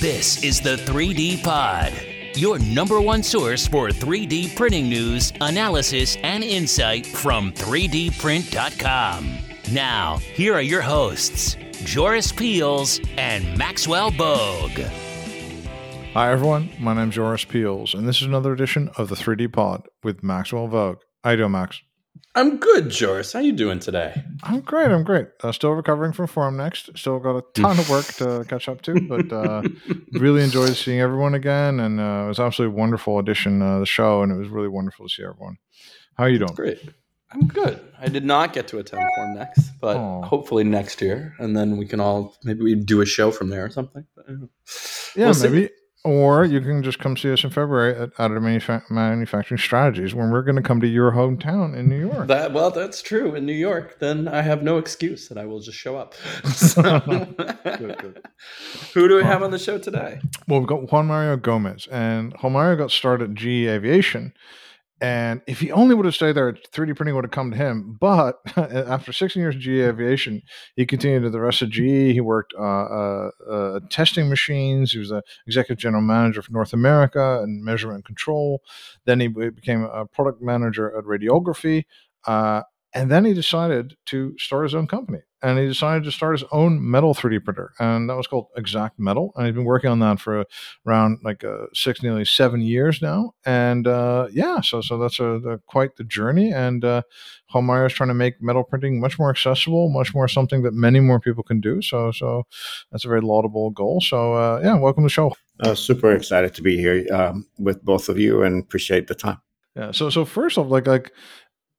This is the 3D Pod, your number one source for 3D printing news, analysis, and insight from 3dprint.com. Now, here are your hosts, Joris Peels and Maxwell Bogue. Hi, everyone. My name's Joris Peels, and this is another edition of the 3D Pod with Maxwell Bogue. How you doing, Max? I'm good, Joris. How you doing today? I'm great. I'm great. Uh, still recovering from Formnext. Still got a ton of work to catch up to, but uh, really enjoyed seeing everyone again, and uh, it was absolutely a wonderful addition uh, the show, and it was really wonderful to see everyone. How are you doing? Great. I'm good. I did not get to attend Formnext, but Aw. hopefully next year, and then we can all maybe we do a show from there or something. Yeah, we'll see. Maybe. Or you can just come see us in February at Additive Manufa- Manufacturing Strategies when we're going to come to your hometown in New York. That well, that's true. In New York, then I have no excuse and I will just show up. So- good. Who do we have on the show today? Well, we've got Juan Mario Gomez, and Juan Mario got started at GE Aviation. And if he only would have stayed there, 3D printing would have come to him. But after 16 years of GE Aviation, he continued to the rest of GE. He worked uh, uh, uh, testing machines. He was the executive general manager for North America and measurement and control. Then he became a product manager at radiography. Uh, and then he decided to start his own company. And he decided to start his own metal 3D printer. And that was called Xact Metal. And he's been working on that for around like uh, six, nearly seven years now. And uh, yeah, so so that's a, the, quite the journey. And uh, Juan Mario is trying to make metal printing much more accessible, much more something that many more people can do. So so that's a very laudable goal. So uh, yeah, welcome to the show. Uh, super excited to be here um, with both of you and appreciate the time. Yeah. So so first off, like like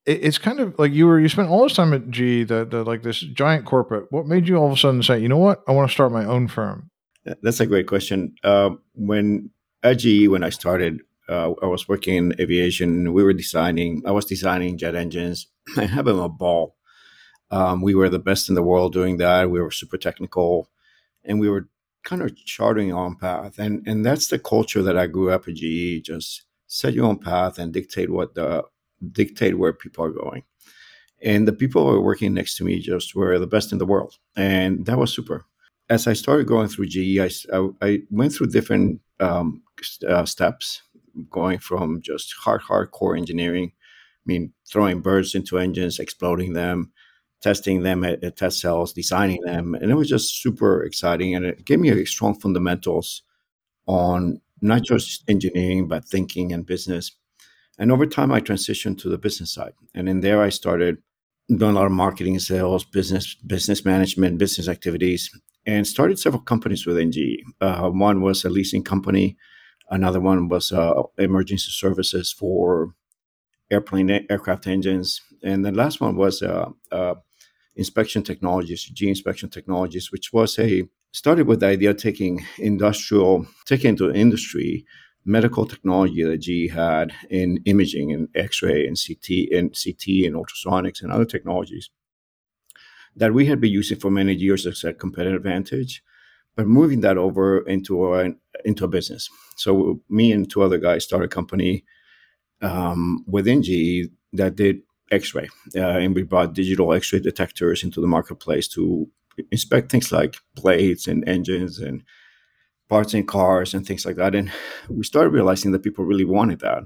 it, it's kind of like you were you spent all this time at G, the, the like this giant corporate. What made you all of a sudden say, you know what, I want to start my own firm? That's a great question. Uh, when at GE, when I started, uh, I was working in aviation. We were designing. I was designing jet engines and having a ball. Um, we were the best in the world doing that. We were super technical, and we were kind of charting our own path. And and that's the culture that I grew up at GE. Just set your own path and dictate what the dictate where people are going. And the people who were working next to me just were the best in the world, and that was super. As I started going through GE, I went through different um, uh, steps, going from just hard, hardcore engineering. I mean, throwing birds into engines, exploding them, testing them at, at test cells, designing them, and it was just super exciting. And it gave me a strong fundamentals on not just engineering but thinking and business. And over time, I transitioned to the business side, and in there, I started doing a lot of marketing, sales, business, business management, business activities, and started several companies within GE. Uh, one was a leasing company. Another one was uh, emergency services for airplane aircraft engines, and the last one was uh, uh, inspection technologies, G inspection technologies, which was a started with the idea of taking industrial, taking into industry medical technology that GE had in imaging and X-ray and CT and CT and ultrasonics and other technologies that we had been using for many years as a competitive advantage, but moving that over into a, into a business. So me and two other guys started a company um, within GE that did X-ray, uh, and we brought digital X-ray detectors into the marketplace to inspect things like blades and engines and parts in cars and things like that. And we started realizing that people really wanted that,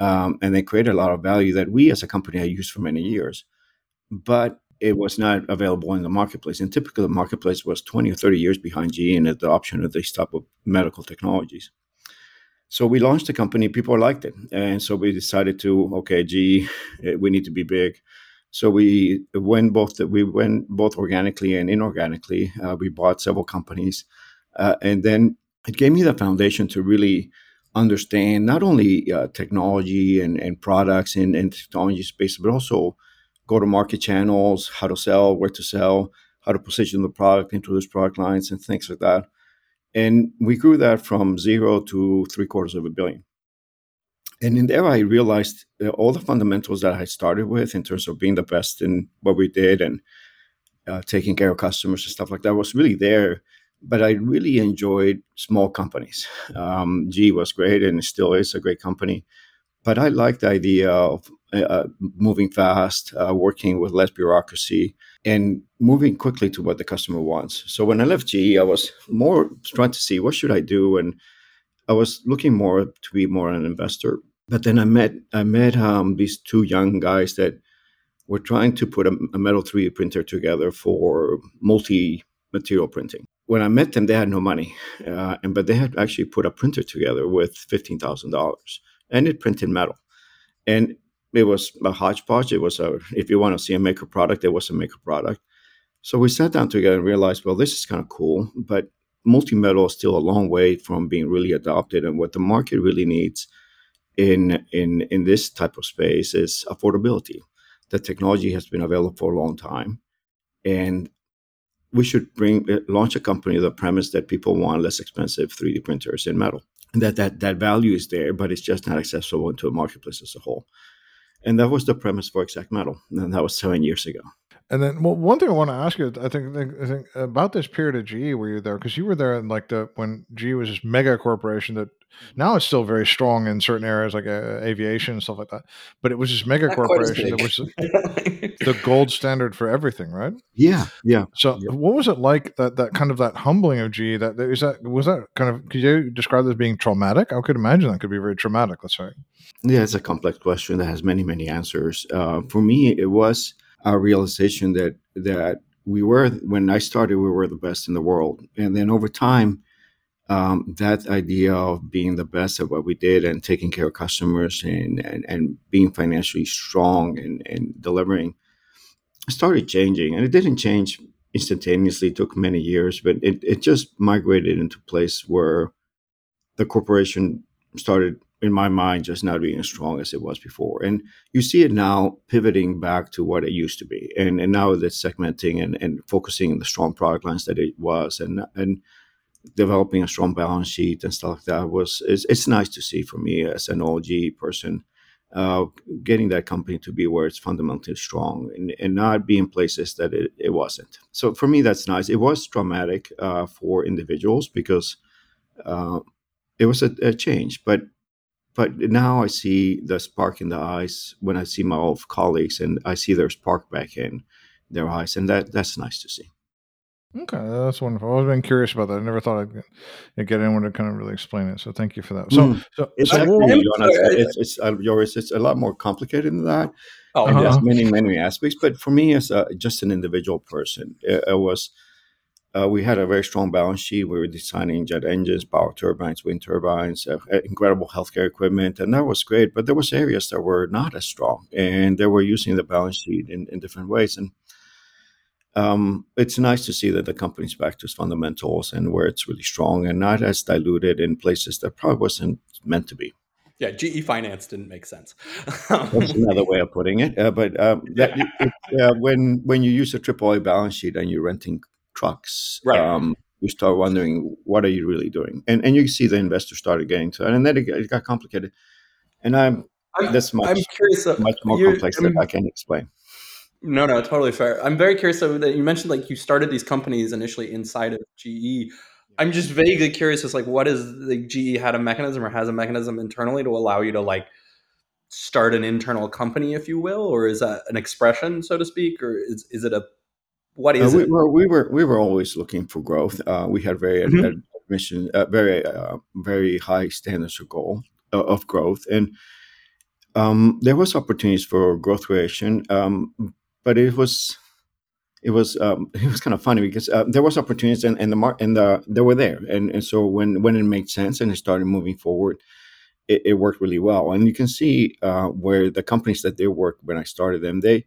um, and they created a lot of value that we as a company had used for many years, but it was not available in the marketplace. And typically, the marketplace was 20 or 30 years behind GE in the adoption of these type of medical technologies. So we launched the company. People liked it, and so we decided to okay, GE, eh, we need to be big. So we went both we went both organically and inorganically. Uh, we bought several companies, uh, and then it gave me the foundation to really understand not only uh, technology and, and products and, and technology space, but also go to market channels, how to sell, where to sell, how to position the product into those product lines, and things like that. And we grew that from zero to three quarters of a billion. And in there, I realized uh, all the fundamentals that I started with in terms of being the best in what we did and uh, taking care of customers and stuff like that was really there. But I really enjoyed small companies. Um, G was great and still is a great company. But I like the idea of uh, moving fast, uh, working with less bureaucracy, and moving quickly to what the customer wants. So when I left GE, I was more trying to see what should I do, and I was looking more to be more an investor. But then I met I met um, these two young guys that were trying to put a, a metal 3D printer together for multi material printing. When I met them, they had no money, uh, and but they had actually put a printer together with fifteen thousand dollars, and it printed metal. And it was a hodgepodge. It was a if you want to see a maker product, it was a maker product. So we sat down together and realized, well, this is kind of cool, but multi metal is still a long way from being really adopted. And what the market really needs in in in this type of space is affordability. The technology has been available for a long time, and we should bring uh, launch a company with the premise that people want less expensive 3D printers in metal. And that that that value is there, but it's just not accessible into a marketplace as a whole. And that was the premise for Xact Metal. And that was seven years ago. And then, well, one thing I want to ask you, I think, I think about this period of GE where you're there, because you were there in like the when GE was this mega corporation that now it's still very strong in certain areas like uh, aviation and stuff like that. But it was this mega Not corporation that was the gold standard for everything, right? Yeah, yeah. So, yeah. what was it like that that kind of that humbling of GE? That is that was that kind of could you describe it as being traumatic? I could imagine that could be very traumatic. Let's say. Yeah, it's a complex question that has many many answers. Uh, for me, it was our realization that that we were when I started, we were the best in the world, and then over time, um, that idea of being the best at what we did and taking care of customers and and, and being financially strong and, and delivering started changing, and it didn't change instantaneously. It took many years, but it it just migrated into place where the corporation started in my mind, just not being as strong as it was before. And you see it now pivoting back to what it used to be. And, and now it's segmenting and, and focusing on the strong product lines that it was and, and developing a strong balance sheet and stuff like that was, it's, it's nice to see for me as an OG person, uh, getting that company to be where it's fundamentally strong and, and not be in places that it, it wasn't. So for me, that's nice. It was traumatic uh, for individuals because uh, it was a, a change, but but now I see the spark in the eyes when I see my old colleagues, and I see their spark back in their eyes, and that that's nice to see. Okay, that's wonderful. I've always been curious about that. I never thought I'd get, I'd get anyone to kind of really explain it. So thank you for that. So, mm. so it's, so, actually, it's, it's, uh, Joris, it's a lot more complicated than that. Oh, uh-huh. there's many, many aspects. But for me, as a, just an individual person, it, it was uh, we had a very strong balance sheet. We were designing jet engines, power turbines, wind turbines, uh, incredible healthcare equipment, and that was great. But there was areas that were not as strong, and they were using the balance sheet in, in different ways. And um, it's nice to see that the company's back to its fundamentals and where it's really strong and not as diluted in places that probably wasn't meant to be. Yeah, GE finance didn't make sense. That's another way of putting it. Uh, but um, that, it, uh, when when you use a AAA balance sheet and you're renting trucks. Right. Um, you start wondering what are you really doing, and and you see the investors started getting to it, and then it, it got complicated. And I'm, I'm that's much I'm curious, much more complex than I can explain. No, no, totally fair. I'm very curious though, that you mentioned like you started these companies initially inside of GE. I'm just vaguely curious as like what is the GE had a mechanism or has a mechanism internally to allow you to like start an internal company, if you will, or is that an expression, so to speak, or is is it a what uh, uh, we, it? Were, we were we were always looking for growth. Uh, we had very mm-hmm. admission, uh, very uh, very high standards of goal uh, of growth, and um, there was opportunities for growth creation, um, but it was it was um, it was kind of funny because uh, there was opportunities and, and the mar- and the they were there and, and so when when it made sense and it started moving forward it, it worked really well and you can see uh, where the companies that they worked when I started them they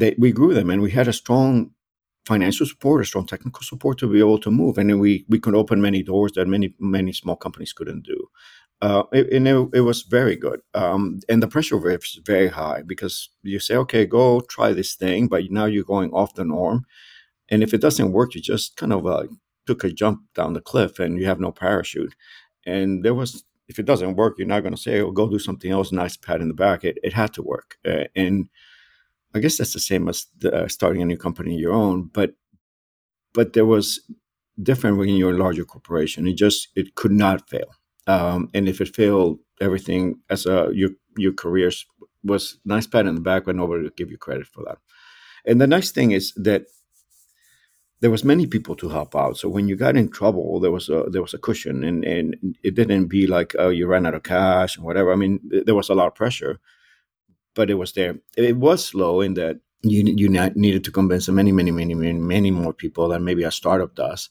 they, we grew them and we had a strong financial support, a strong technical support to be able to move. And we, we could open many doors that many, many small companies couldn't do. Uh, and it, it, was very good. Um, and the pressure was very high because you say, okay, go try this thing, but now you're going off the norm. And if it doesn't work, you just kind of uh, took a jump down the cliff and you have no parachute. And there was, if it doesn't work, you're not going to say, oh, go do something else, nice pat in the back. It, it had to work. Uh, and I guess that's the same as the, uh, starting a new company your own, but but there was different when you're a larger corporation. It just it could not fail, um, and if it failed, everything as a your your careers was nice pat in the back, but nobody would give you credit for that. And the nice thing is that there was many people to help out. So when you got in trouble, there was a there was a cushion, and and it didn't be like oh you ran out of cash and whatever. I mean, there was a lot of pressure, but it was there. It was slow in that you you needed to convince many many many many many more people than maybe a startup does.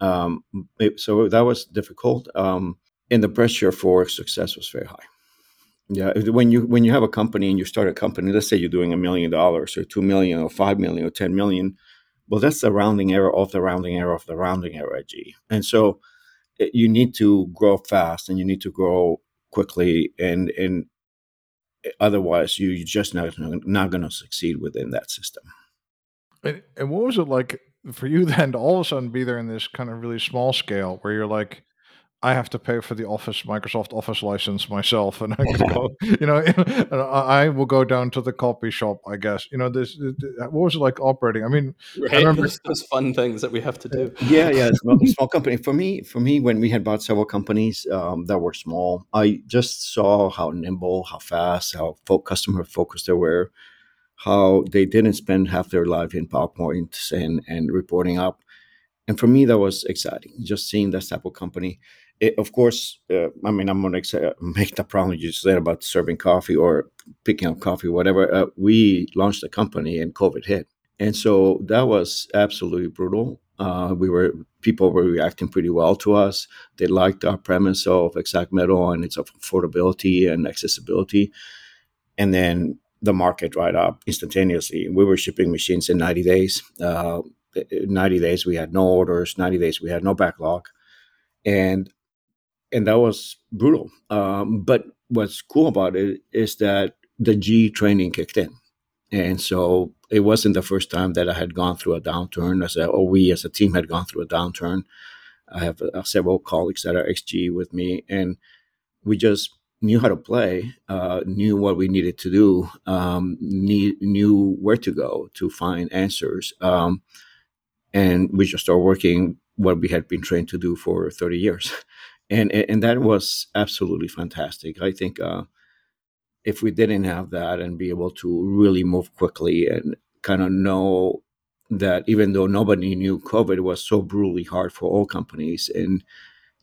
Um, it, so that was difficult, um, and the pressure for success was very high. Yeah, when you when you have a company and you start a company, let's say you're doing a million dollars or two million or five million or ten million well, that's the rounding error of the rounding error of the rounding error at G. And so eh, you need to grow fast and you need to grow quickly, and and otherwise you, you're just not not going to succeed within that system. And, and what was it like for you then to all of a sudden be there in this kind of really small scale where you're like, I have to pay for the Office Microsoft Office license myself, and I go, you know, and I will go down to the copy shop. I guess, you know, this. What was it like operating? I mean, right. I remember those, those, fun things that we have to do. Yeah, yeah, small, small company. For me, for me, when we had bought several companies um, that were small, I just saw how nimble, how fast, how fo- customer focused they were, how they didn't spend half their life in PowerPoint and and reporting up. And for me, that was exciting. Just seeing that type of company it, of course, uh, I mean, I'm going to make the problem you said about serving coffee or picking up coffee, whatever. Uh, we launched a company and COVID hit. And so that was absolutely brutal. Uh, we were people were reacting pretty well to us. They liked our premise of Xact Metal and its affordability and accessibility. And then the market dried up instantaneously. We were shipping machines in 90 days. Uh, 90 days we had no orders. 90 days we had no backlog. And and that was brutal. Um, but what's cool about it is that the G training kicked in, and so it wasn't the first time that I had gone through a downturn. As a, or we as a team had gone through a downturn. I have uh, several colleagues that are XG with me, and we just knew how to play, uh, knew what we needed to do, um, need, knew where to go to find answers, um, and we just started working what we had been trained to do for 30 years. and and that was absolutely fantastic. I think uh, if we didn't have that and be able to really move quickly and kind of know that even though nobody knew COVID was so brutally hard for all companies and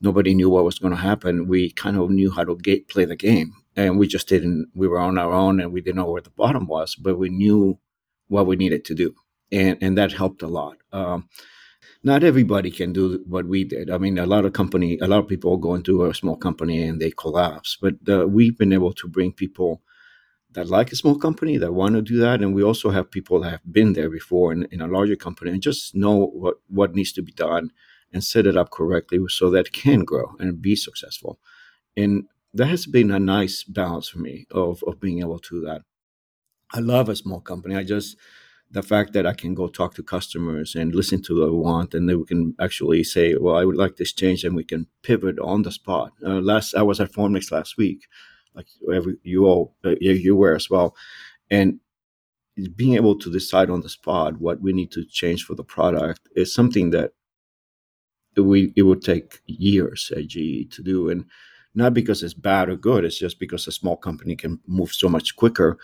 nobody knew what was going to happen, we kind of knew how to get, play the game. And we just didn't, we were on our own and we didn't know where the bottom was, but we knew what we needed to do. And, and that helped a lot. Um, not everybody can do what we did. I mean, a lot of company, a lot of people go into a small company and they collapse. But uh, we've been able to bring people that like a small company that want to do that, and we also have people that have been there before in, in a larger company and just know what what needs to be done and set it up correctly so that can grow and be successful. And that has been a nice balance for me of of being able to do that. I love a small company. I just the fact that I can go talk to customers and listen to what they want, and then we can actually say, "Well, I would like this change," and we can pivot on the spot. Uh, last I was at Formnext last week, like every, you all uh, you were as well, and being able to decide on the spot what we need to change for the product is something that we it would take years at GE to do, and not because it's bad or good. It's just because a small company can move so much quicker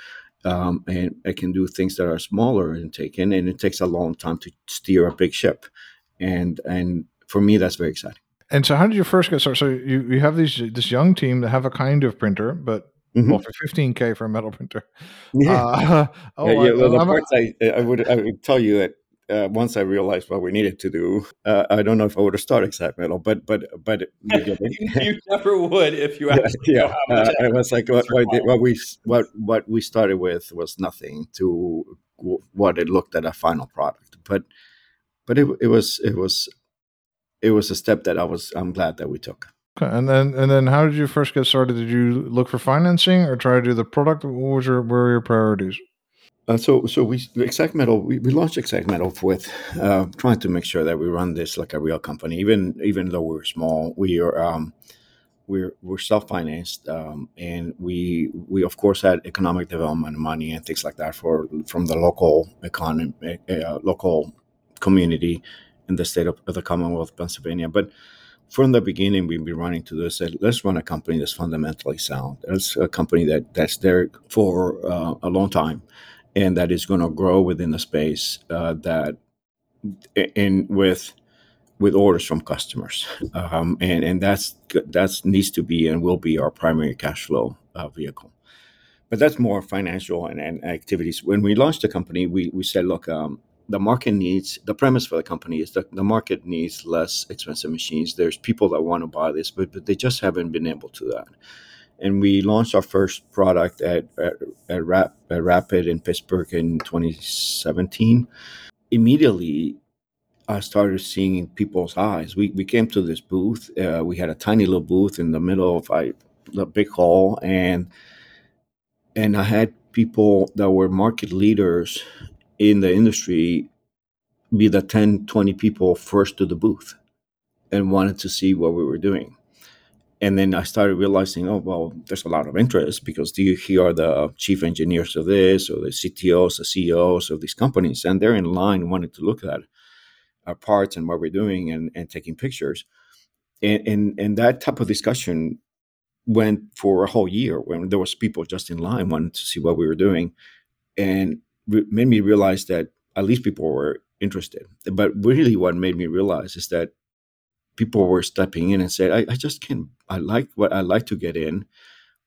um, and it can do things that are smaller and taken, and it takes a long time to steer a big ship. And and for me, that's very exciting. And so, how did you first get started? So you, you have these this young team that have a kind of printer, but mm-hmm. well, for fifteen k for a metal printer. Yeah. Uh, oh, yeah, yeah. Well, the parts I, I would I would tell you that uh, once I realized what we needed to do, uh, I don't know if I would have started Xact Metal, but but but you never would if you actually yeah. yeah. Uh, I was like what, what, what, we what what we started with was nothing to what it looked at a final product, but but it, it was it was it was a step that I was I'm glad that we took. Okay, and then and then how did you first get started? Did you look for financing or try to do the product? What was your what were your priorities? Uh, so, so we Xact Metal. We, we launched Xact Metal with uh, trying to make sure that we run this like a real company. Even even though we're small, we are um, we're we're self financed, um, and we we of course had economic development money and things like that for from the local economy, uh, local community in the state of, of the Commonwealth of Pennsylvania. But from the beginning, we've been running to this. Let's run a company that's fundamentally sound. It's a company that that's there for uh, a long time and that is going to grow within the space uh, that in with with orders from customers, um, and and that's that's needs to be and will be our primary cash flow uh, vehicle. But that's more financial and, and, activities. When we launched the company, we we said, look, um, the market needs the premise for the company is that the market needs less expensive machines. There's people that want to buy this, but but they just haven't been able to that. And we launched our first product at at, at, Rap, at Rapid in Pittsburgh in 2017. Immediately, I started seeing people's eyes. We, we came to this booth. Uh, we had a tiny little booth in the middle of a big hall, and and I had people that were market leaders in the industry be the 10, 20 people first to the booth and wanted to see what we were doing. And then I started realizing, oh, well, there's a lot of interest because you here are the chief engineers of this or the CTOs, the CEOs of these companies, and they're in line wanting to look at our parts and what we're doing and, and taking pictures. And, and, and that type of discussion went for a whole year when there was people just in line wanting to see what we were doing and re- made me realize that at least people were interested but really what made me realize is that people were stepping in and said I, I just can't i like what i like to get in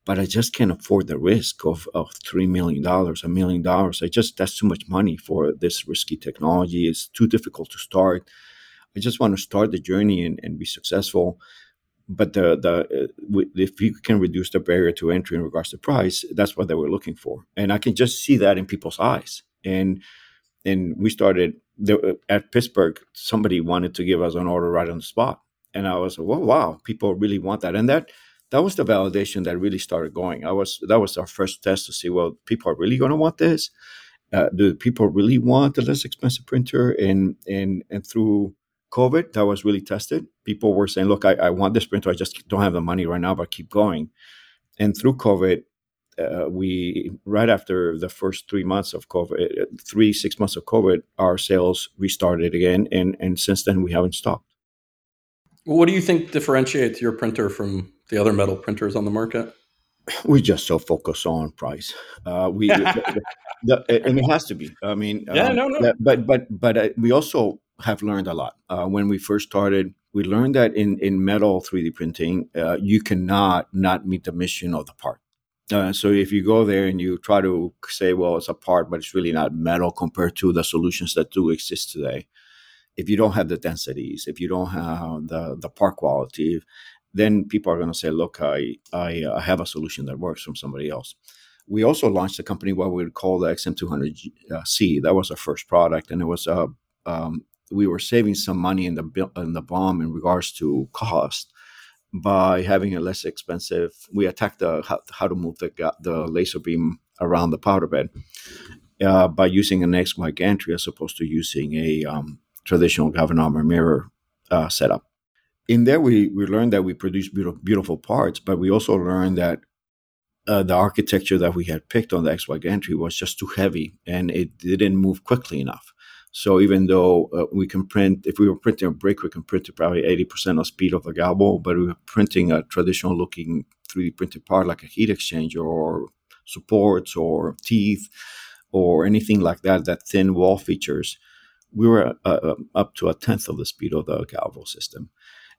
but i just can't afford the risk of, of three million dollars a million dollars. I just that's too much money for this risky technology. It's too difficult to start. I just want to start the journey and, and be successful. But the the uh, if you can reduce the barrier to entry in regards to price, that's what they were looking for, and I can just see that in people's eyes. And and we started there, at Pittsburgh. Somebody wanted to give us an order right on the spot, and I was "Well, wow, people really want that." And that that was the validation that really started going. I was that was our first test to see, well, people are really going to want this. Uh, do people really want the less expensive printer? And and and through COVID, that was really tested. People were saying, look, I, I want this printer. I just don't have the money right now, but keep going. And through COVID, uh, we right after the first three months of COVID, uh, three six months of COVID, our sales restarted again, and and since then we haven't stopped. What do you think differentiates your printer from the other metal printers on the market? We just so focus on price. Uh, we the, the, and it has to be. I mean, yeah, um, no, no. But but but uh, we also have learned a lot. Uh, when we first started, we learned that in, in metal 3D printing, uh, you cannot not meet the mission of the part. Uh, so if you go there and you try to say, well, it's a part, but it's really not metal compared to the solutions that do exist today. If you don't have the densities, if you don't have the, the part quality, then people are going to say, look, I, I, have a solution that works from somebody else we also launched a company what we would call the XM200C. That was our first product, and it was a um, we were saving some money in the in the BOM in regards to cost by having a less expensive. We attacked the how, how to move the the laser beam around the powder bed uh, by using an XY gantry as opposed to using a um, traditional galvanometer mirror uh, setup. In there, we we learned that we produce beautiful, beautiful parts, but we also learned that uh, the architecture that we had picked on the XY gantry was just too heavy and it didn't move quickly enough. So even though uh, we can print, if we were printing a brick, we can print at probably 80% of speed of the galvo, but we were printing a traditional looking 3D printed part like a heat exchanger or supports or teeth or anything like that, that thin wall features, we were uh, uh, up to a tenth of the speed of the galvo system.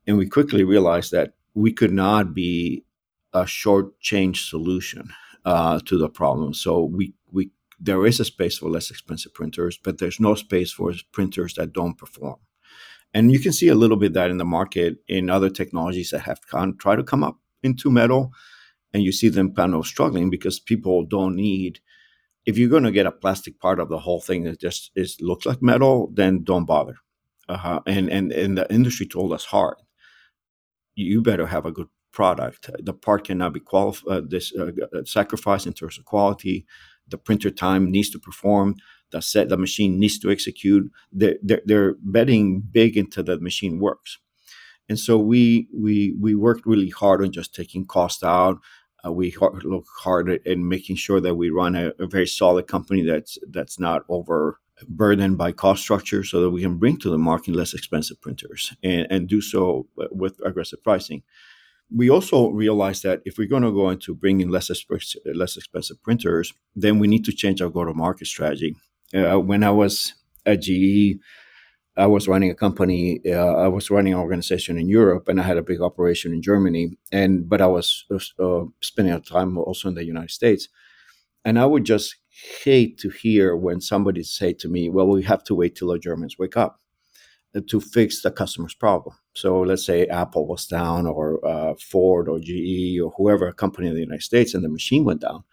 And we quickly realized that we could not be a short change solution uh, to the problem. So we there is a space for less expensive printers, but there's no space for printers that don't perform. And you can see a little bit that in the market in other technologies that have come, try to come up into metal, and you see them kind of struggling because people don't need. If you're going to get a plastic part of the whole thing that just is looks like metal, then don't bother. Uh-huh. And and and the industry told us hard. You better have a good product. The part cannot be qualified. Uh, this uh, sacrifice in terms of quality the printer time needs to perform the set the machine needs to execute. They're, they're, they're betting big into the machine works. And so we we we worked really hard on just taking cost out. Uh, we look hard at, at making sure that we run a, a, very solid company that's that's not overburdened by cost structure so that we can bring to the market less expensive printers and, and do so with aggressive pricing we also realized that if we're going to go into bringing less less expensive printers, then we need to change our go-to-market strategy. Uh, when I was at GE, I was running a company. Uh, I was running an organization in Europe, and I had a big operation in Germany. And but I was uh, spending a time also in the United States, and I would just hate to hear when somebody say to me, "Well, we have to wait till the Germans wake up." To fix the customer's problem. So let's say Apple was down, or uh, Ford, or GE, or whoever company in the United States, and the machine went down,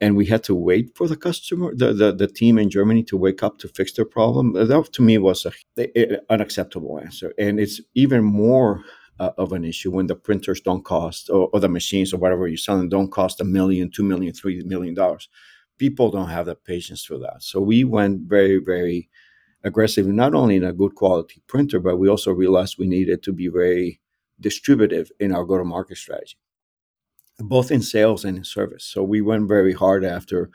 and we had to wait for the customer, the the, the team in Germany to wake up to fix their problem. That to me was an unacceptable answer, and it's even more. Uh, of an issue when the printers don't cost or, or the machines or whatever you're selling don't cost a million two million three million dollars people don't have the patience for that so we went very very aggressively, not only in a good quality printer, but we also realized we needed to be very distributive in our go to market strategy, both in sales and in service. So we went very hard after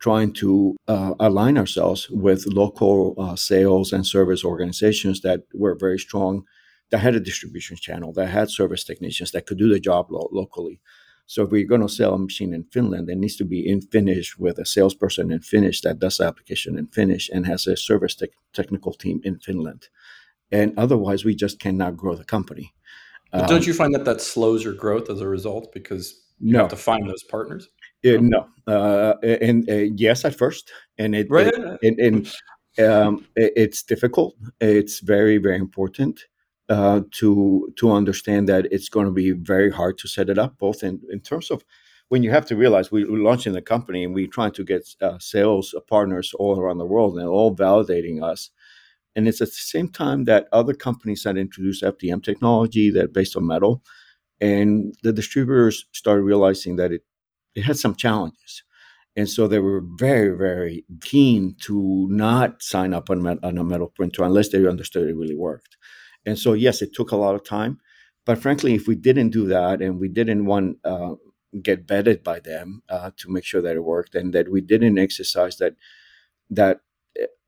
trying to uh, align ourselves with local uh, sales and service organizations that were very strong, that had a distribution channel, that had service technicians that could do the job lo- locally. So if we're going to sell a machine in Finland, it needs to be in Finnish with a salesperson in Finnish that does the application in Finnish and has a service te- technical team in Finland. And otherwise, we just cannot grow the company. But don't um, you find that that slows your growth as a result because you no. have to find those partners? Uh, no, uh, and uh, yes, at first, and it, right. it and, and um, it, it's difficult. It's very, very important uh, to to understand that it's going to be very hard to set it up, both in, in terms of when you have to realize we, are launching the company and we're trying to get uh, sales partners all around the world and they're all validating us. And it's at the same time that other companies that introduce FDM technology that based on metal, and the distributors started realizing that it it had some challenges. And so they were very, very keen to not sign up on, on a metal printer unless they understood it really worked. And so, yes, it took a lot of time. But frankly, if we didn't do that and we didn't want uh, get vetted by them uh, to make sure that it worked, and that we didn't exercise that that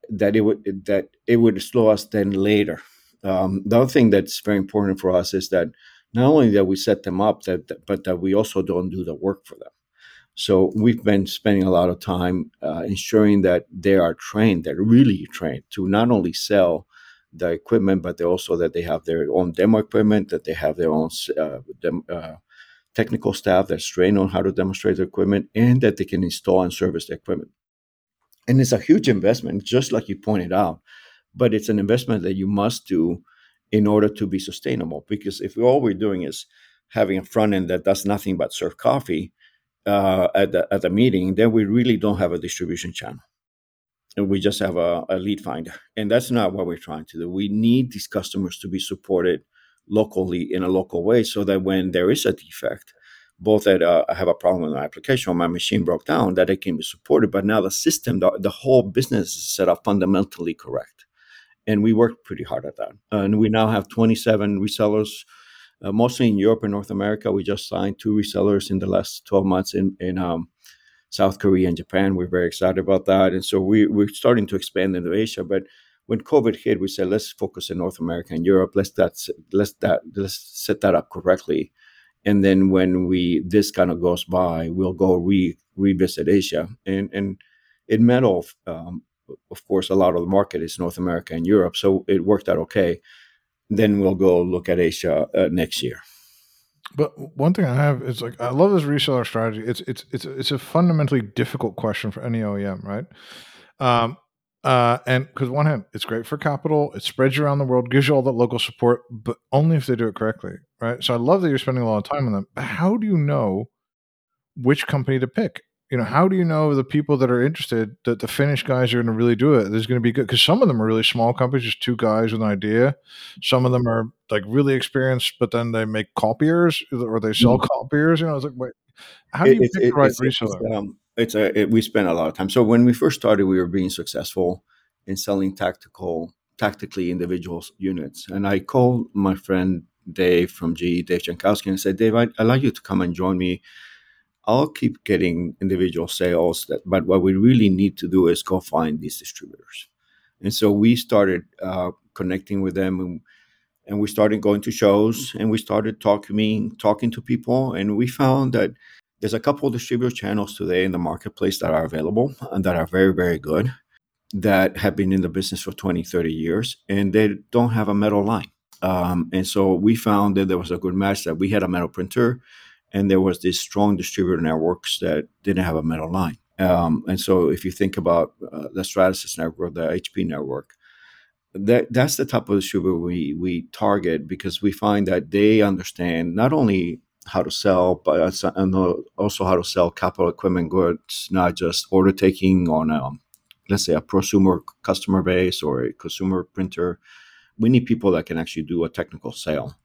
that it would that it would slow us then later. Um, the other thing that's very important for us is that not only that we set them up, that but that we also don't do the work for them. So we've been spending a lot of time uh, ensuring that they are trained, they're really trained to not only sell the equipment, but they also that they have their own demo equipment, that they have their own uh, dem- uh, technical staff that's trained on how to demonstrate the equipment, and that they can install and service the equipment. And it's a huge investment, just like you pointed out, but it's an investment that you must do in order to be sustainable. Because if all we're doing is having a front end that does nothing but serve coffee uh, at the at the meeting, then we really don't have a distribution channel we just have a, a, lead finder. And that's not what we're trying to do. We need these customers to be supported locally in a local way so that when there is a defect, both that uh, I have a problem with my application or my machine broke down, that it can be supported. But now the system, the, the whole business is set up fundamentally correct. And we worked pretty hard at that. And we now have 27 resellers, uh, mostly in Europe and North America. We just signed two resellers in the last 12 months in, in um, South Korea and Japan. We're very excited about that. And so we, we're starting to expand into Asia. But when COVID hit, we said, let's focus in North America and Europe. Let's let's that, let's set that up correctly. And then when we this kind of goes by, we'll go re, revisit Asia. And and in metal, um, of course, a lot of the market is North America and Europe, so it worked out okay. Then we'll go look at Asia uh, next year. But one thing I have is like I love this reseller strategy. It's it's it's it's a fundamentally difficult question for any OEM, right? Um, uh, and because one hand, it's great for capital, it spreads you around the world, gives you all that local support, but only if they do it correctly, right? So I love that you're spending a lot of time on them. But how do you know which company to pick? You know, how do you know the people that are interested that the Finnish guys are going to really do it? There's going to be good because some of them are really small companies, just two guys with an idea. Some of them are like really experienced, but then they make copiers or they sell mm-hmm. copiers. You know, it's like, wait, how do you pick the right it's, reseller? It's, um, it's a it, we spent a lot of time. So when we first started, we were being successful in selling tactical, tactically individual units, and I called my friend Dave from GE, Dave Jankowski, and said, Dave, I'd, I'd like you to come and join me I'll keep getting individual sales, that, but what we really need to do is go find these distributors. And so we started uh, connecting with them. And and we started going to shows and we started talking talking to people and we found that there's a couple of distributor channels today in the marketplace that are available and that are very very good that have been in the business for 20 30 years and they don't have a metal line um, and so we found that there was a good match that we had a metal printer and there was these strong distributor networks that didn't have a metal line um, and so if you think about uh, the stratasys network the hp network that that's the type of distributor we we target because we find that they understand not only how to sell, but also how to sell capital equipment goods, not just order taking on a let's say a prosumer customer base or a consumer printer. We need people that can actually do a technical sale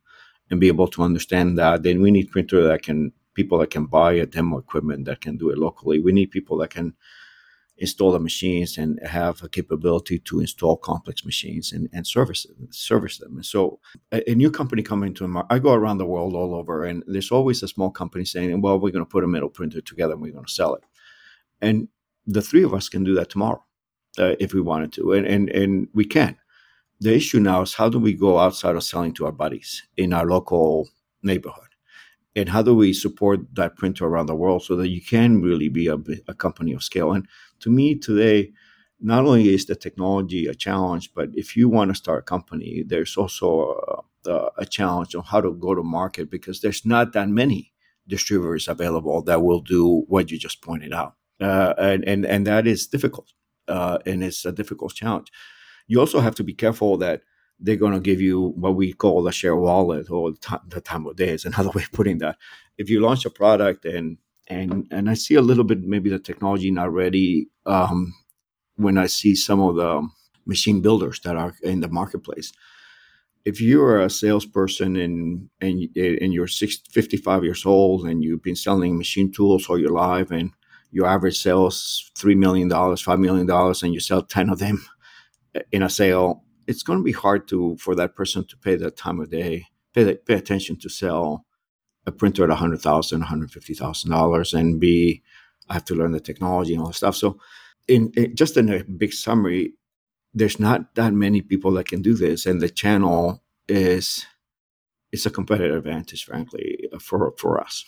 and be able to understand that. Then we need printer that can people that can buy a demo equipment that can do it locally. We need people that can install the machines and have a capability to install complex machines and, and service service them. And so a, a, new company coming to market, I go around the world all over, and there's always a small company saying, "Well, we're going to put a metal printer together and we're going to sell it." And the three of us can do that tomorrow uh, if we wanted to, and, and and we can. The issue now is how do we go outside of selling to our buddies in our local neighborhood? and how do we support that printer around the world so that you can really be a, a company of scale? And to me today not only is the technology a challenge but if you want to start a company there's also a, a challenge on how to go to market because there's not that many distributors available that will do what you just pointed out. Uh, and, and and that is difficult. Uh, and it's a difficult challenge you also have to be careful that they're going to give you what we call a share wallet or the time of day is another way of putting that if you launch a product and and and I see a little bit maybe the technology not ready um, when I see some of the machine builders that are in the marketplace. If you're a salesperson and and and you're six, 55 years old and you've been selling machine tools all your life and your average sales three million dollars, five million dollars, and you sell ten of them in a sale, it's going to be hard to for that person to pay that time of day, pay pay attention to sell a printer at $100,000, $150,000 and be, I have to learn the technology and all that stuff. So in, in, just in a big summary, there's not that many people that can do this. And the channel is, it's a competitive advantage, frankly, for, for us.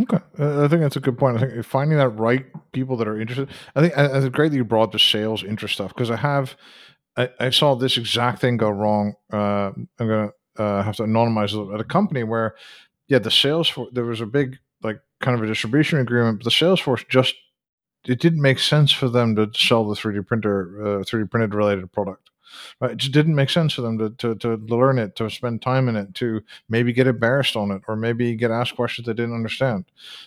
Okay, I think that's a good point. I think finding that right people that are interested. I think it's great that you brought the sales interest stuff because I have, I, I, saw this exact thing go wrong. Uh, I'm gonna uh, have to anonymize it at a company where, yeah, the sales for there was a big like kind of a distribution agreement, but the sales force just it didn't make sense for them to sell the 3D printer, uh, 3D printed related product. Right? It just didn't make sense for them to, to, to learn it, to spend time in it, to maybe get embarrassed on it, or maybe get asked questions they didn't understand.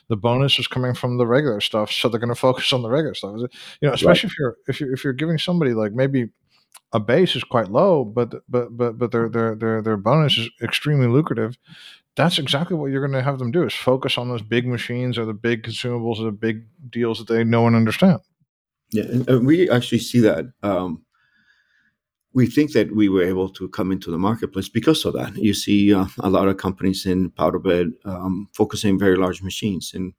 The bonus is coming from the regular stuff, so they're going to focus on the regular stuff. You know, especially right. if you're if you if you're giving somebody like maybe a base is quite low, but but but but their their their their bonus is extremely lucrative. That's exactly what you're going to have them do: is focus on those big machines or the big consumables or the big deals that they know and understand. Yeah, and we actually see that. Um, we think that we were able to come into the marketplace because of that. You see uh, a lot of companies in powder bed um, focusing very large machines, and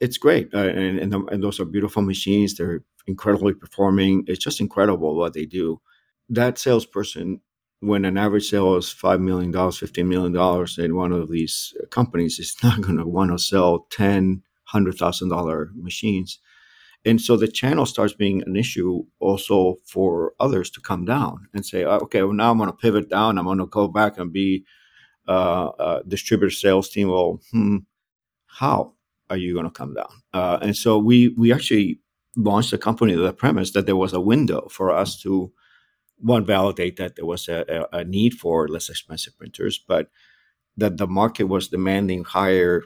it's great. Uh, and, and, the, and, those are beautiful machines. They're incredibly performing. It's just incredible what they do. That salesperson, when an average sale is $5 million, $15 million in one of these companies, is not going to want to sell 10, $100,000 machines. And so the channel starts being an issue also for others to come down and say, oh, okay, well, now I'm going to pivot down. I'm going to go back and be uh, a distributor sales team. Well, hmm, how are you going to come down? Uh, and so we we actually launched the company with the premise that there was a window for us to one validate that there was a, a, need for less expensive printers, but that the market was demanding higher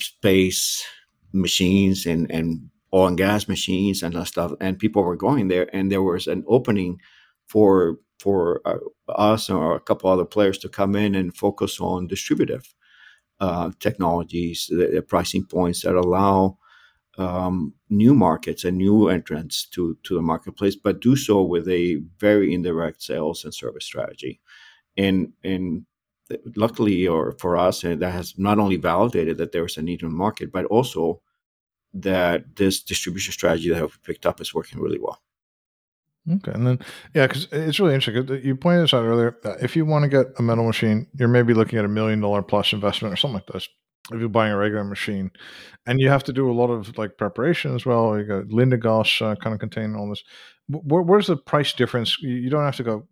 space machines and and oil and gas machines and that stuff, and people were going there, and there was an opening for for uh, us or a couple other players to come in and focus on distributive uh, technologies, the, the, pricing points that allow um, new markets and new entrants to to the marketplace, but do so with a very indirect sales and service strategy. And and luckily, or for us, that has not only validated that there is a need in the market, but also that this distribution strategy that we picked up is working really well. Okay, and then yeah, because it's really interesting. You pointed this out earlier. If you want to get a metal machine, you're maybe looking at a million dollar plus investment or something like this. If you're buying a regular machine, and you have to do a lot of like preparation as well. You got Linde gas uh, kind of contain all this. Where, where's the price difference? You don't have to go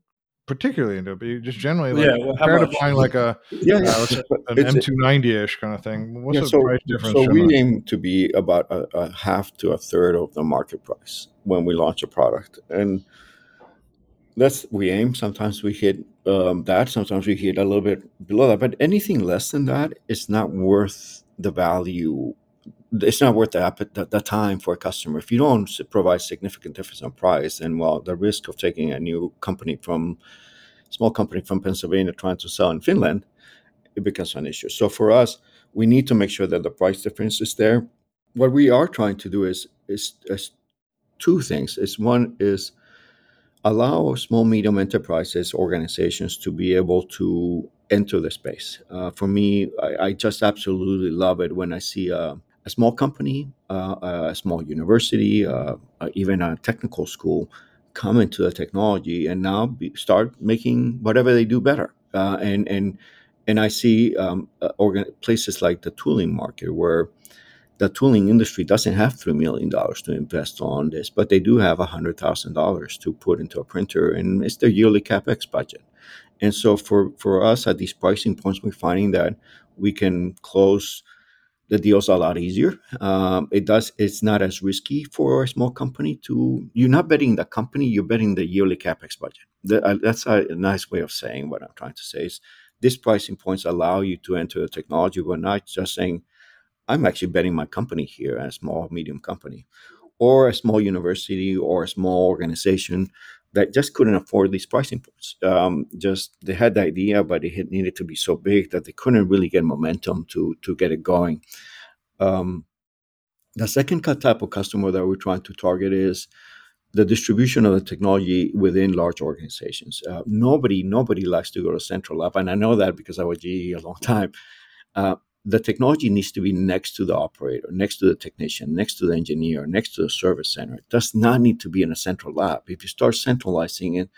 particularly into it, but you just generally like Yeah, well, how compared to buying like a Yeah, uh, yeah. let's an It's- M two ninety ish kind of thing. What's yeah, the so, price difference? so we aim to be about a, a half to a third of the market price when we launch a product, and that's we aim. Sometimes we hit um, that. Sometimes we hit a little bit below that. But anything less than that is not worth the value. It's not worth the, the, the time for a customer. If you don't provide significant difference on price, then well, the risk of taking a new company from small company from Pennsylvania trying to sell in Finland, it becomes an issue. So for us, we need to make sure that the price difference is there. What we are trying to do is is, is two things. Is one is allow small medium enterprises organizations to be able to enter the space. Uh, for me, I, I just absolutely love it when I see a, a small company, uh, a small university, uh, uh, even a technical school come into the technology and now be, start making whatever they do better. And and and I see um, organ- places like the tooling market where the tooling industry doesn't have $3 million to invest on this, but they do have $100,000 to put into a printer, and it's their yearly capex budget. And so for, for us at these pricing points, we're finding that we can close the deals a lot easier. Um, it does. It's not as risky for a small company to. You're not betting the company. You're betting the yearly capex budget. Uh, that's a, nice way of saying what I'm trying to say. Is these pricing points allow you to enter the technology. We're not just saying I'm actually betting my company here, a small, medium company, or a small university or a small organization that just couldn't afford these pricing points. Um, just they had the idea, but it needed to be so big that they couldn't really get momentum to to get it going. Um, the second type of customer that we're trying to target is the distribution of the technology within large organizations. Uh, nobody, nobody likes to go to central lab, and I know that because I was GE a long time. Uh, the technology needs to be next to the operator, next to the technician, next to the engineer, next to the service center. It does not need to be in a central lab. If you start centralizing it,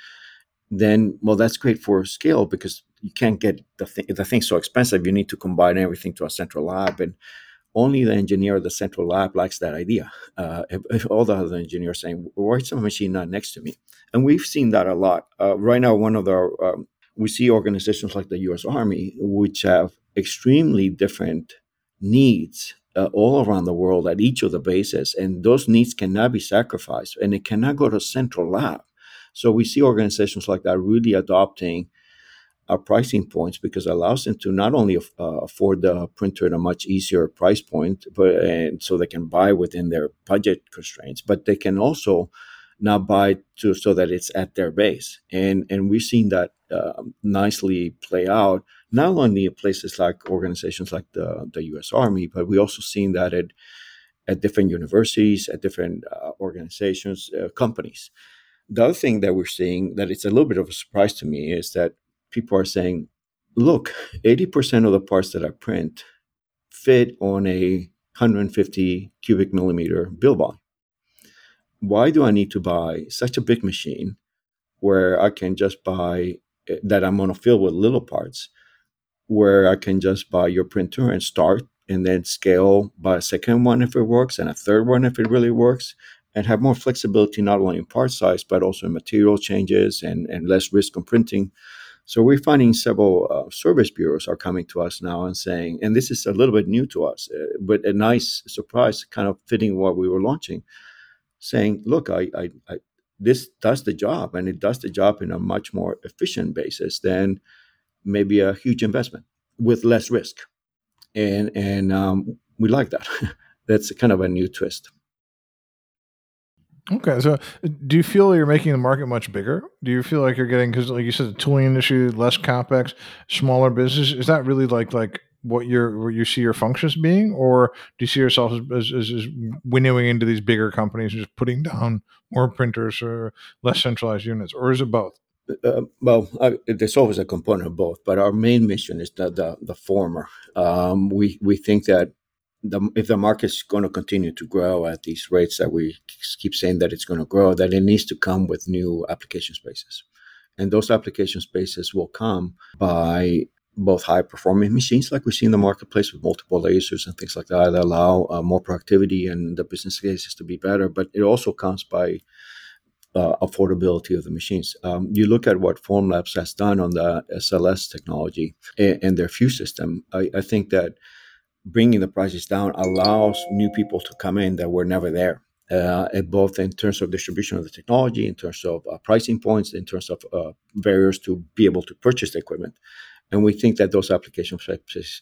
then well, that's great for scale because you can't get the thing. The thing's so expensive. You need to combine everything to a central lab, and only the engineer of the central lab likes that idea. Uh, if, if all the other engineers saying, "Why is the machine not next to me?" And we've seen that a lot. Uh, right now, one of the um, we see organizations like the U.S. Army, which have extremely different needs uh, all around the world at each of the bases, and those needs cannot be sacrificed, and it cannot go to central lab. So we see organizations like that really adopting our pricing points because it allows them to not only uh, afford the printer at a much easier price point, but and so they can buy within their budget constraints, but they can also now buy to so that it's at their base, and and we've seen that uh, nicely play out not only in places like organizations like the the U.S. Army, but we also seen that at at different universities, at different uh, organizations, uh, companies. The other thing that we're seeing that it's a little bit of a surprise to me is that people are saying, look, 80% of the parts that I print fit on a 150 cubic millimeter build volume. Why do I need to buy such a big machine where I can just buy that I'm going to fill with little parts, where I can just buy your printer and start and then scale by a second one if it works and a third one if it really works and have more flexibility not only in part size but also in material changes and, and less risk on printing. So we're finding several uh, service bureaus are coming to us now and saying, and this is a little bit new to us, uh, but a nice surprise, kind of fitting what we were launching, saying, look, I, I, I, this does the job, and it does the job in a much more efficient basis than maybe a huge investment with less risk, and and um, we like that. That's kind of a new twist. Okay, so do you feel you're making the market much bigger? Do you feel like you're getting because, like you said, the tooling industry, less capex, smaller business? Is that really like like what you're what you see your functions being, or do you see yourself as, as, as winnowing into these bigger companies and just putting down more printers or less centralized units, or is it both? Uh, well, I, there's always a component of both, but our main mission is the the, the former. Um, we we think that the, if the market's going to continue to grow at these rates that we keep saying that it's going to grow, that it needs to come with new application spaces. And those application spaces will come by both high performing machines like we see in the marketplace with multiple lasers and things like that that allow uh, more productivity and the business cases to be better but it also comes by uh, affordability of the machines um, you look at what formlabs has done on the sls technology and, and their fuse system I, I, think that bringing the prices down allows new people to come in that were never there uh, both in terms of distribution of the technology in terms of uh, pricing points in terms of uh, barriers to be able to purchase the equipment and we think that those application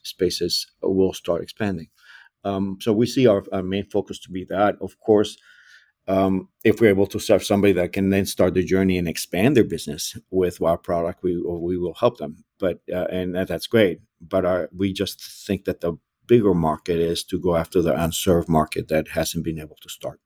spaces will start expanding. Um, so we see our, our, main focus to be that. Of course, um, if we're able to serve somebody that can then start the journey and expand their business with our product, we we will help them. But uh, and that's great. But our, we just think that the bigger market is to go after the unserved market that hasn't been able to start.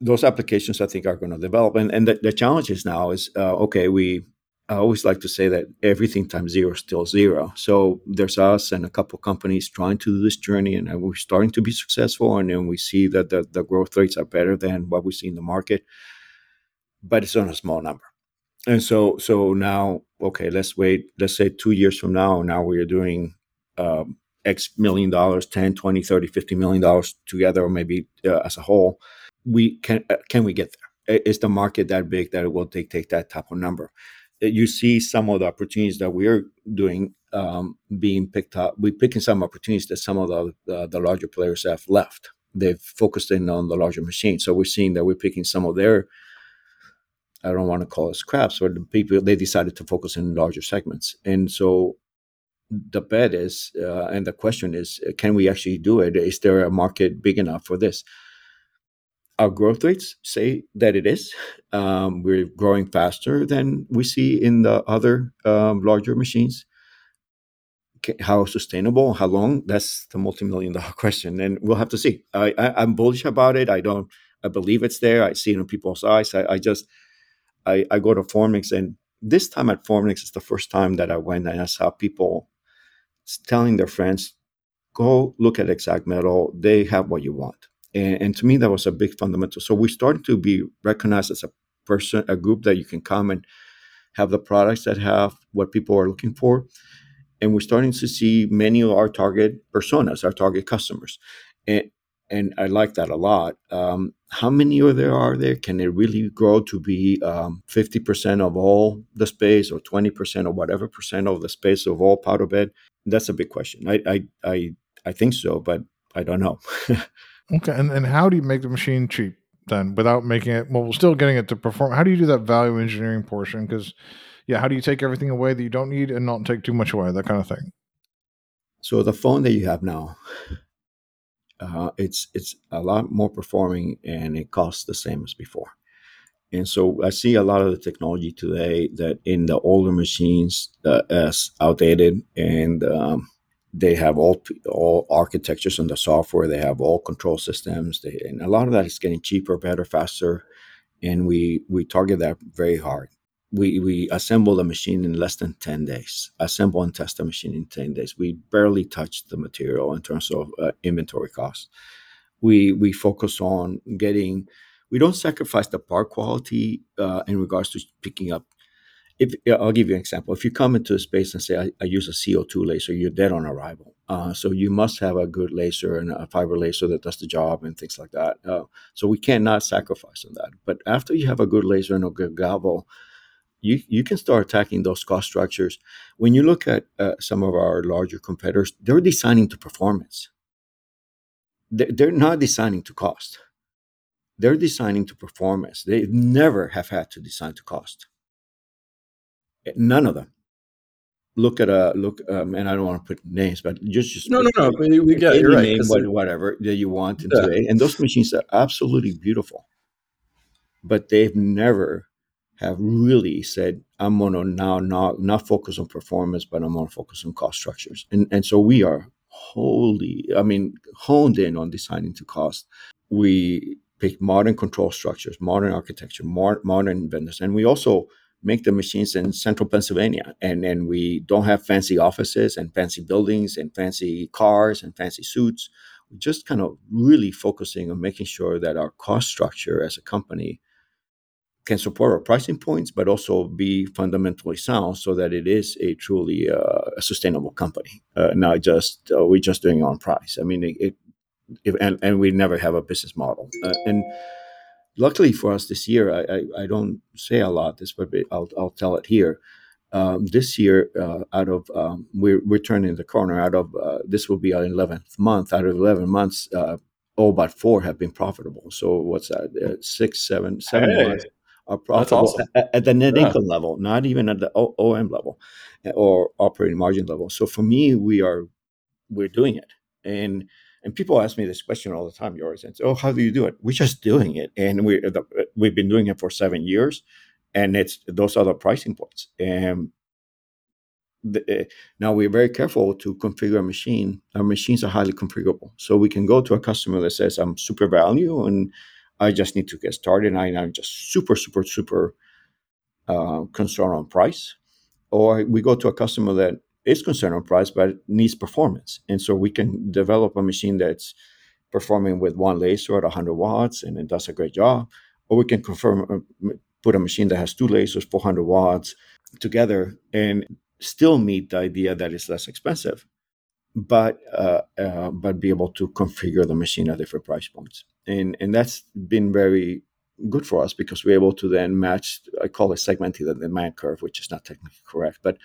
Those applications, I think, are going to develop. And, and the, the challenge is now is uh, okay, we I always like to say that everything times zero is still zero. So there's us and a couple companies trying to do this journey, and we're starting to be successful. And then we see that the, the growth rates are better than what we see in the market, but it's on a small number. And so, so now, okay, let's wait. Let's say two years from now, now we are doing um, X million dollars, 10, 20, 30, 50 million dollars together, or maybe uh, as a whole. We can, uh, can we get there? Is the market that big that it will take, take that type of number? You see some of the opportunities that we're doing um, being picked up. We're picking some opportunities that some of the, the larger players have left. They've focused in on the larger machines. So we're seeing that we're picking some of their, I don't want to call it scraps, but the people, they decided to focus in larger segments. And so the bet is, uh, and the question is, can we actually do it? Is there a market big enough for this? Our growth rates say that it is. Um, we're growing faster than we see in the other um, larger machines. How sustainable? How long? That's the multi-million dollar question, and we'll have to see. I, am bullish about it. I don't. I believe it's there. I see it in people's eyes. I, I just, I, I go to Formnext, and this time at Formnext is the first time that I went and I saw people telling their friends, "Go look at Xact Metal. They have what you want." And, and to me, that was a big fundamental. So we started to be recognized as a person, a group that you can come and have the products that have what people are looking for. And we're starting to see many of our target personas, our target customers. And, and I like that a lot. Um, how many of there are there? Can it really grow to be um, 50% of all the space or 20% or whatever percent of the space of all powder bed? That's a big question. I, I, I, I think so, but I don't know. Okay, and and how do you make the machine cheap then without making it well, still getting it to perform? How do you do that value engineering portion? Because yeah, how do you take everything away that you don't need and not take too much away? That kind of thing. So the phone that you have now, uh, it's it's a lot more performing and it costs the same as before. And so I see a lot of the technology today that in the older machines uh, as outdated and um, they have all all architectures on the software. They have all control systems, they, and a lot of that is getting cheaper, better, faster. And we we target that very hard. We we assemble the machine in less than ten days. Assemble and test the machine in ten days. We barely touch the material in terms of uh, inventory costs. We we focus on getting. We don't sacrifice the part quality uh, in regards to picking up if I'll give you an example, if you come into a space and say, I, I use a CO2 laser, you're dead on arrival. Uh, so you must have a good laser and a fiber laser that does the job and things like that. Uh, so we cannot sacrifice on that. But after you have a good laser and a good galvo, you, you can start attacking those cost structures. When you look at uh, some of our larger competitors, they're designing to performance. They're not designing to cost. They're designing to performance. They never have had to design to cost None of them. Look at a look, um, and I don't want to put names, but just just no, no, no. We, we got you right. Name, what, whatever that you want yeah. today, and those machines are absolutely beautiful, but they've never have really said, "I'm gonna now not not focus on performance, but I'm gonna focus on cost structures," and and so we are wholly, I mean, honed in on designing to cost. We pick modern control structures, modern architecture, more, modern vendors, and we also make the machines in central Pennsylvania. And and we don't have fancy offices and fancy buildings and fancy cars and fancy suits. we're just kind of really focusing on making sure that our cost structure as a company can support our pricing points, but also be fundamentally sound so that it is a truly uh, a sustainable company, uh, not just uh, we're just doing it on price. I mean, it, it if, and, and we never have a business model. Uh, and luckily for us this year, I, I, I, don't say a lot this, but I'll, I'll tell it here. Um, this year, uh, out of um, we're, we're turning the corner. Out of uh, this will be our 11th month. Out of 11 months, all but four have been profitable. So what's that? six, seven, seven hey. months are profitable awesome. at, at, the net yeah. income level, not even at the o- OM level eh, or operating margin level. So for me, we are we're doing it, and and people ask me this question all the time, yours, and say, oh, how do you do it? We're just doing it, and we we've been doing it for seven years, and it's those are the pricing points. And the, uh, now we're very careful to configure a machine. Our machines are highly configurable, so we can go to a customer that says, "I'm super value," and I just need to get started. And I'm just super, super, super uh, concerned on price. Or we go to a customer that is concerned on price but needs performance. And so we can develop a machine that's performing with one laser at 100 watts and it does a great job. Or we can confirm, uh, put a machine that has two lasers, 400 watts together and still meet the idea that it's less expensive but uh, uh, but be able to configure the machine at different price points, and and that's been very good for us because we're able to then match. I call it segmenting the demand curve, which is not technically correct, but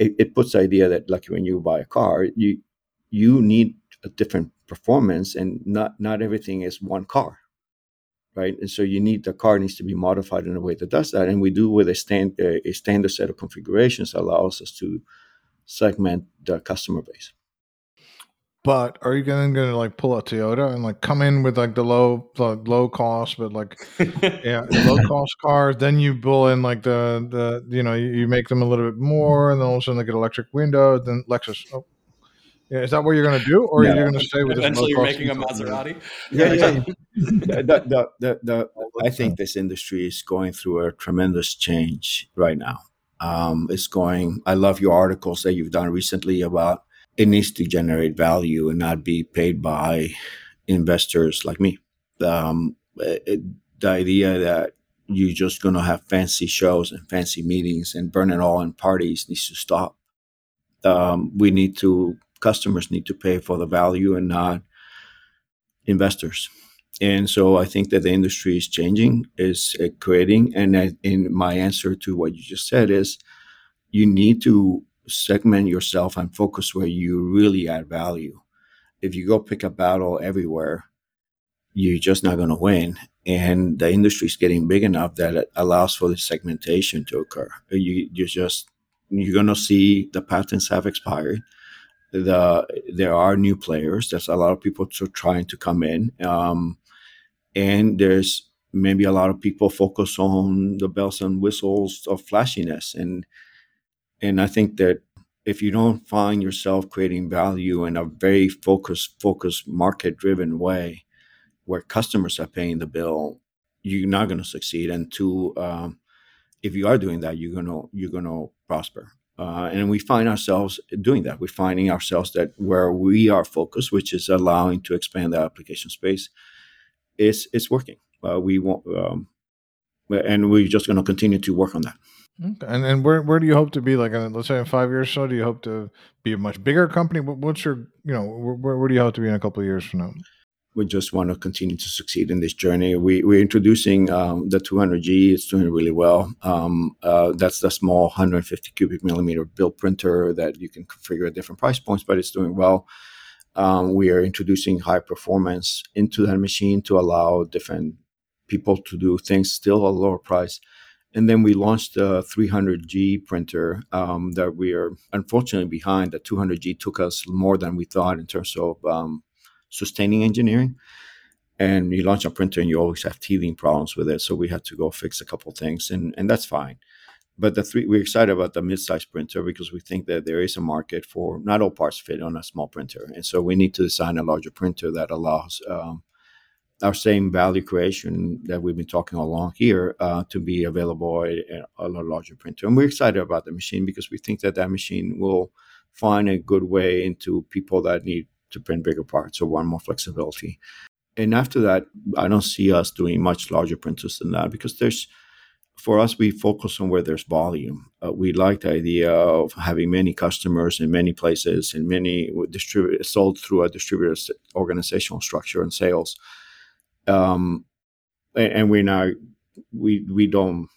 it, it puts the idea that like when you buy a car, you you need a different performance, and not not everything is one car, right? And so you need the car needs to be modified in a way that does that, and we do with a stand a standard set of configurations allows us to segment the customer base. But are you then going to like pull a Toyota and like come in with like the low, the low cost, but like yeah, low cost cars? Then you pull in like the the you know you, you, make them a little bit more, and then all of a sudden they get electric windows. Then Lexus. Oh, yeah, is that what you're going to do, or no. are you going to stay with eventually you're making a Maserati? Yeah, yeah. the, the, the, the, I think this industry is going through a tremendous change right now. Um, it's going. I love your articles that you've done recently about it needs to generate value and not be paid by investors like me. Um, it, the idea that you're just going to have fancy shows and fancy meetings and burn it all in parties needs to stop. Um, we need to, customers need to pay for the value and not investors. And so I think that the industry is changing, is uh, creating. And in my answer to what you just said is you need to segment yourself and focus where you really add value. If you go pick a battle everywhere, you're just not going to win. And the industry is getting big enough that it allows for the segmentation to occur. You you just you're going to see the patents have expired. The there are new players. There's a lot of people to, trying to come in, um, and there's maybe a lot of people focus on the bells and whistles of flashiness and and I think that if you don't find yourself creating value in a very focused, focused, market driven way where customers are paying the bill, you're not going to succeed. And two, um, if you are doing that, you're gonna you're gonna prosper. Uh, and we find ourselves doing that. We're finding ourselves that where we are focused, which is allowing to expand the application space, is is working. Uh, we want, um, and we're just going to continue to work on that. Okay. And and where where do you hope to be? Like, in, let's say in five years or so, do you hope to be a much bigger company? What's your, you know, where, where do you hope to be in a couple of years from now? We just want to continue to succeed in this journey. We we're introducing um, the 200G. It's doing really well. Um, uh, that's the small 150 cubic millimeter build printer that you can configure at different price points, but it's doing well. Um, we are introducing high performance into that machine to allow different people to do things still at a lower price and then we launched a 300G printer um, that we are unfortunately behind. The 200G took us more than we thought in terms of um, sustaining engineering. And you launch a printer and you always have teething problems with it. So we had to go fix a couple things, and, and that's fine. But the three, we're excited about the mid-size printer because we think that there is a market for not all parts fit on a small printer, and so we need to design a larger printer that allows um, our same value creation that we've been talking along here uh, to be available at a larger printer. And we're excited about the machine because we think that that machine will find a good way into people that need to print bigger parts or want more flexibility. And after that, I don't see us doing much larger printers than that because there's for us, we focus on where there's volume. Uh, we like the idea of having many customers in many places and many distributed sold through a distributor organizational structure and sales. Um, and, we're not we we don't.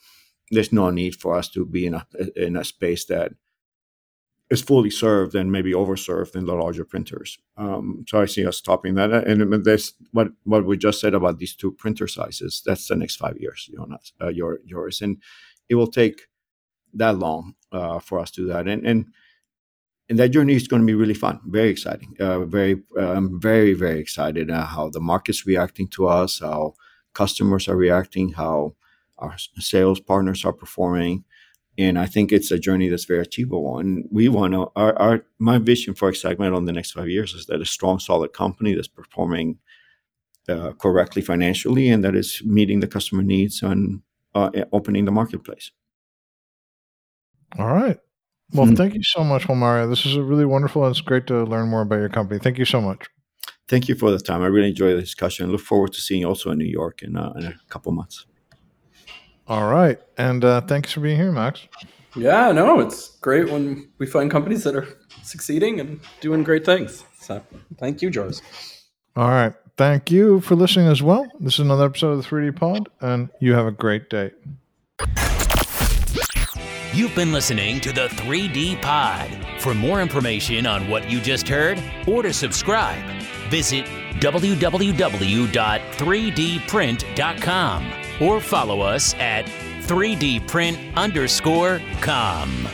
There's no need for us to be in a in a space that is fully served and maybe overserved in the larger printers. Um, so I see us stopping that. And that's what what we just said about these two printer sizes. That's the next five years, Joris, uh, your, yours, and it will take that long uh, for us to do that. And and and that journey is going to be really fun, very exciting. Uh, very, uh, I'm very very excited how the market's reacting to us, how customers are reacting, how our sales partners are performing and I think it's a journey that's very achievable. And we want to our, our my vision for Xact Metal on the next five years is that a strong, solid company that's performing uh, correctly financially and that is meeting the customer needs and uh, opening the marketplace. All right. Well, mm-hmm. thank you so much, Mario. This is really wonderful. and It's great to learn more about your company. Thank you so much. Thank you for the time. I really enjoyed the discussion. I Look forward to seeing you also in New York in, uh, in a couple months. All right. And uh, thanks for being here, Max. Yeah, no, it's great when we find companies that are succeeding and doing great things. So thank you, Joris. All right. Thank you for listening as well. This is another episode of the 3D Pod, and you have a great day. You've been listening to the 3D Pod. For more information on what you just heard or to subscribe, visit www.3dprint.com or follow us at 3dprint underscore com.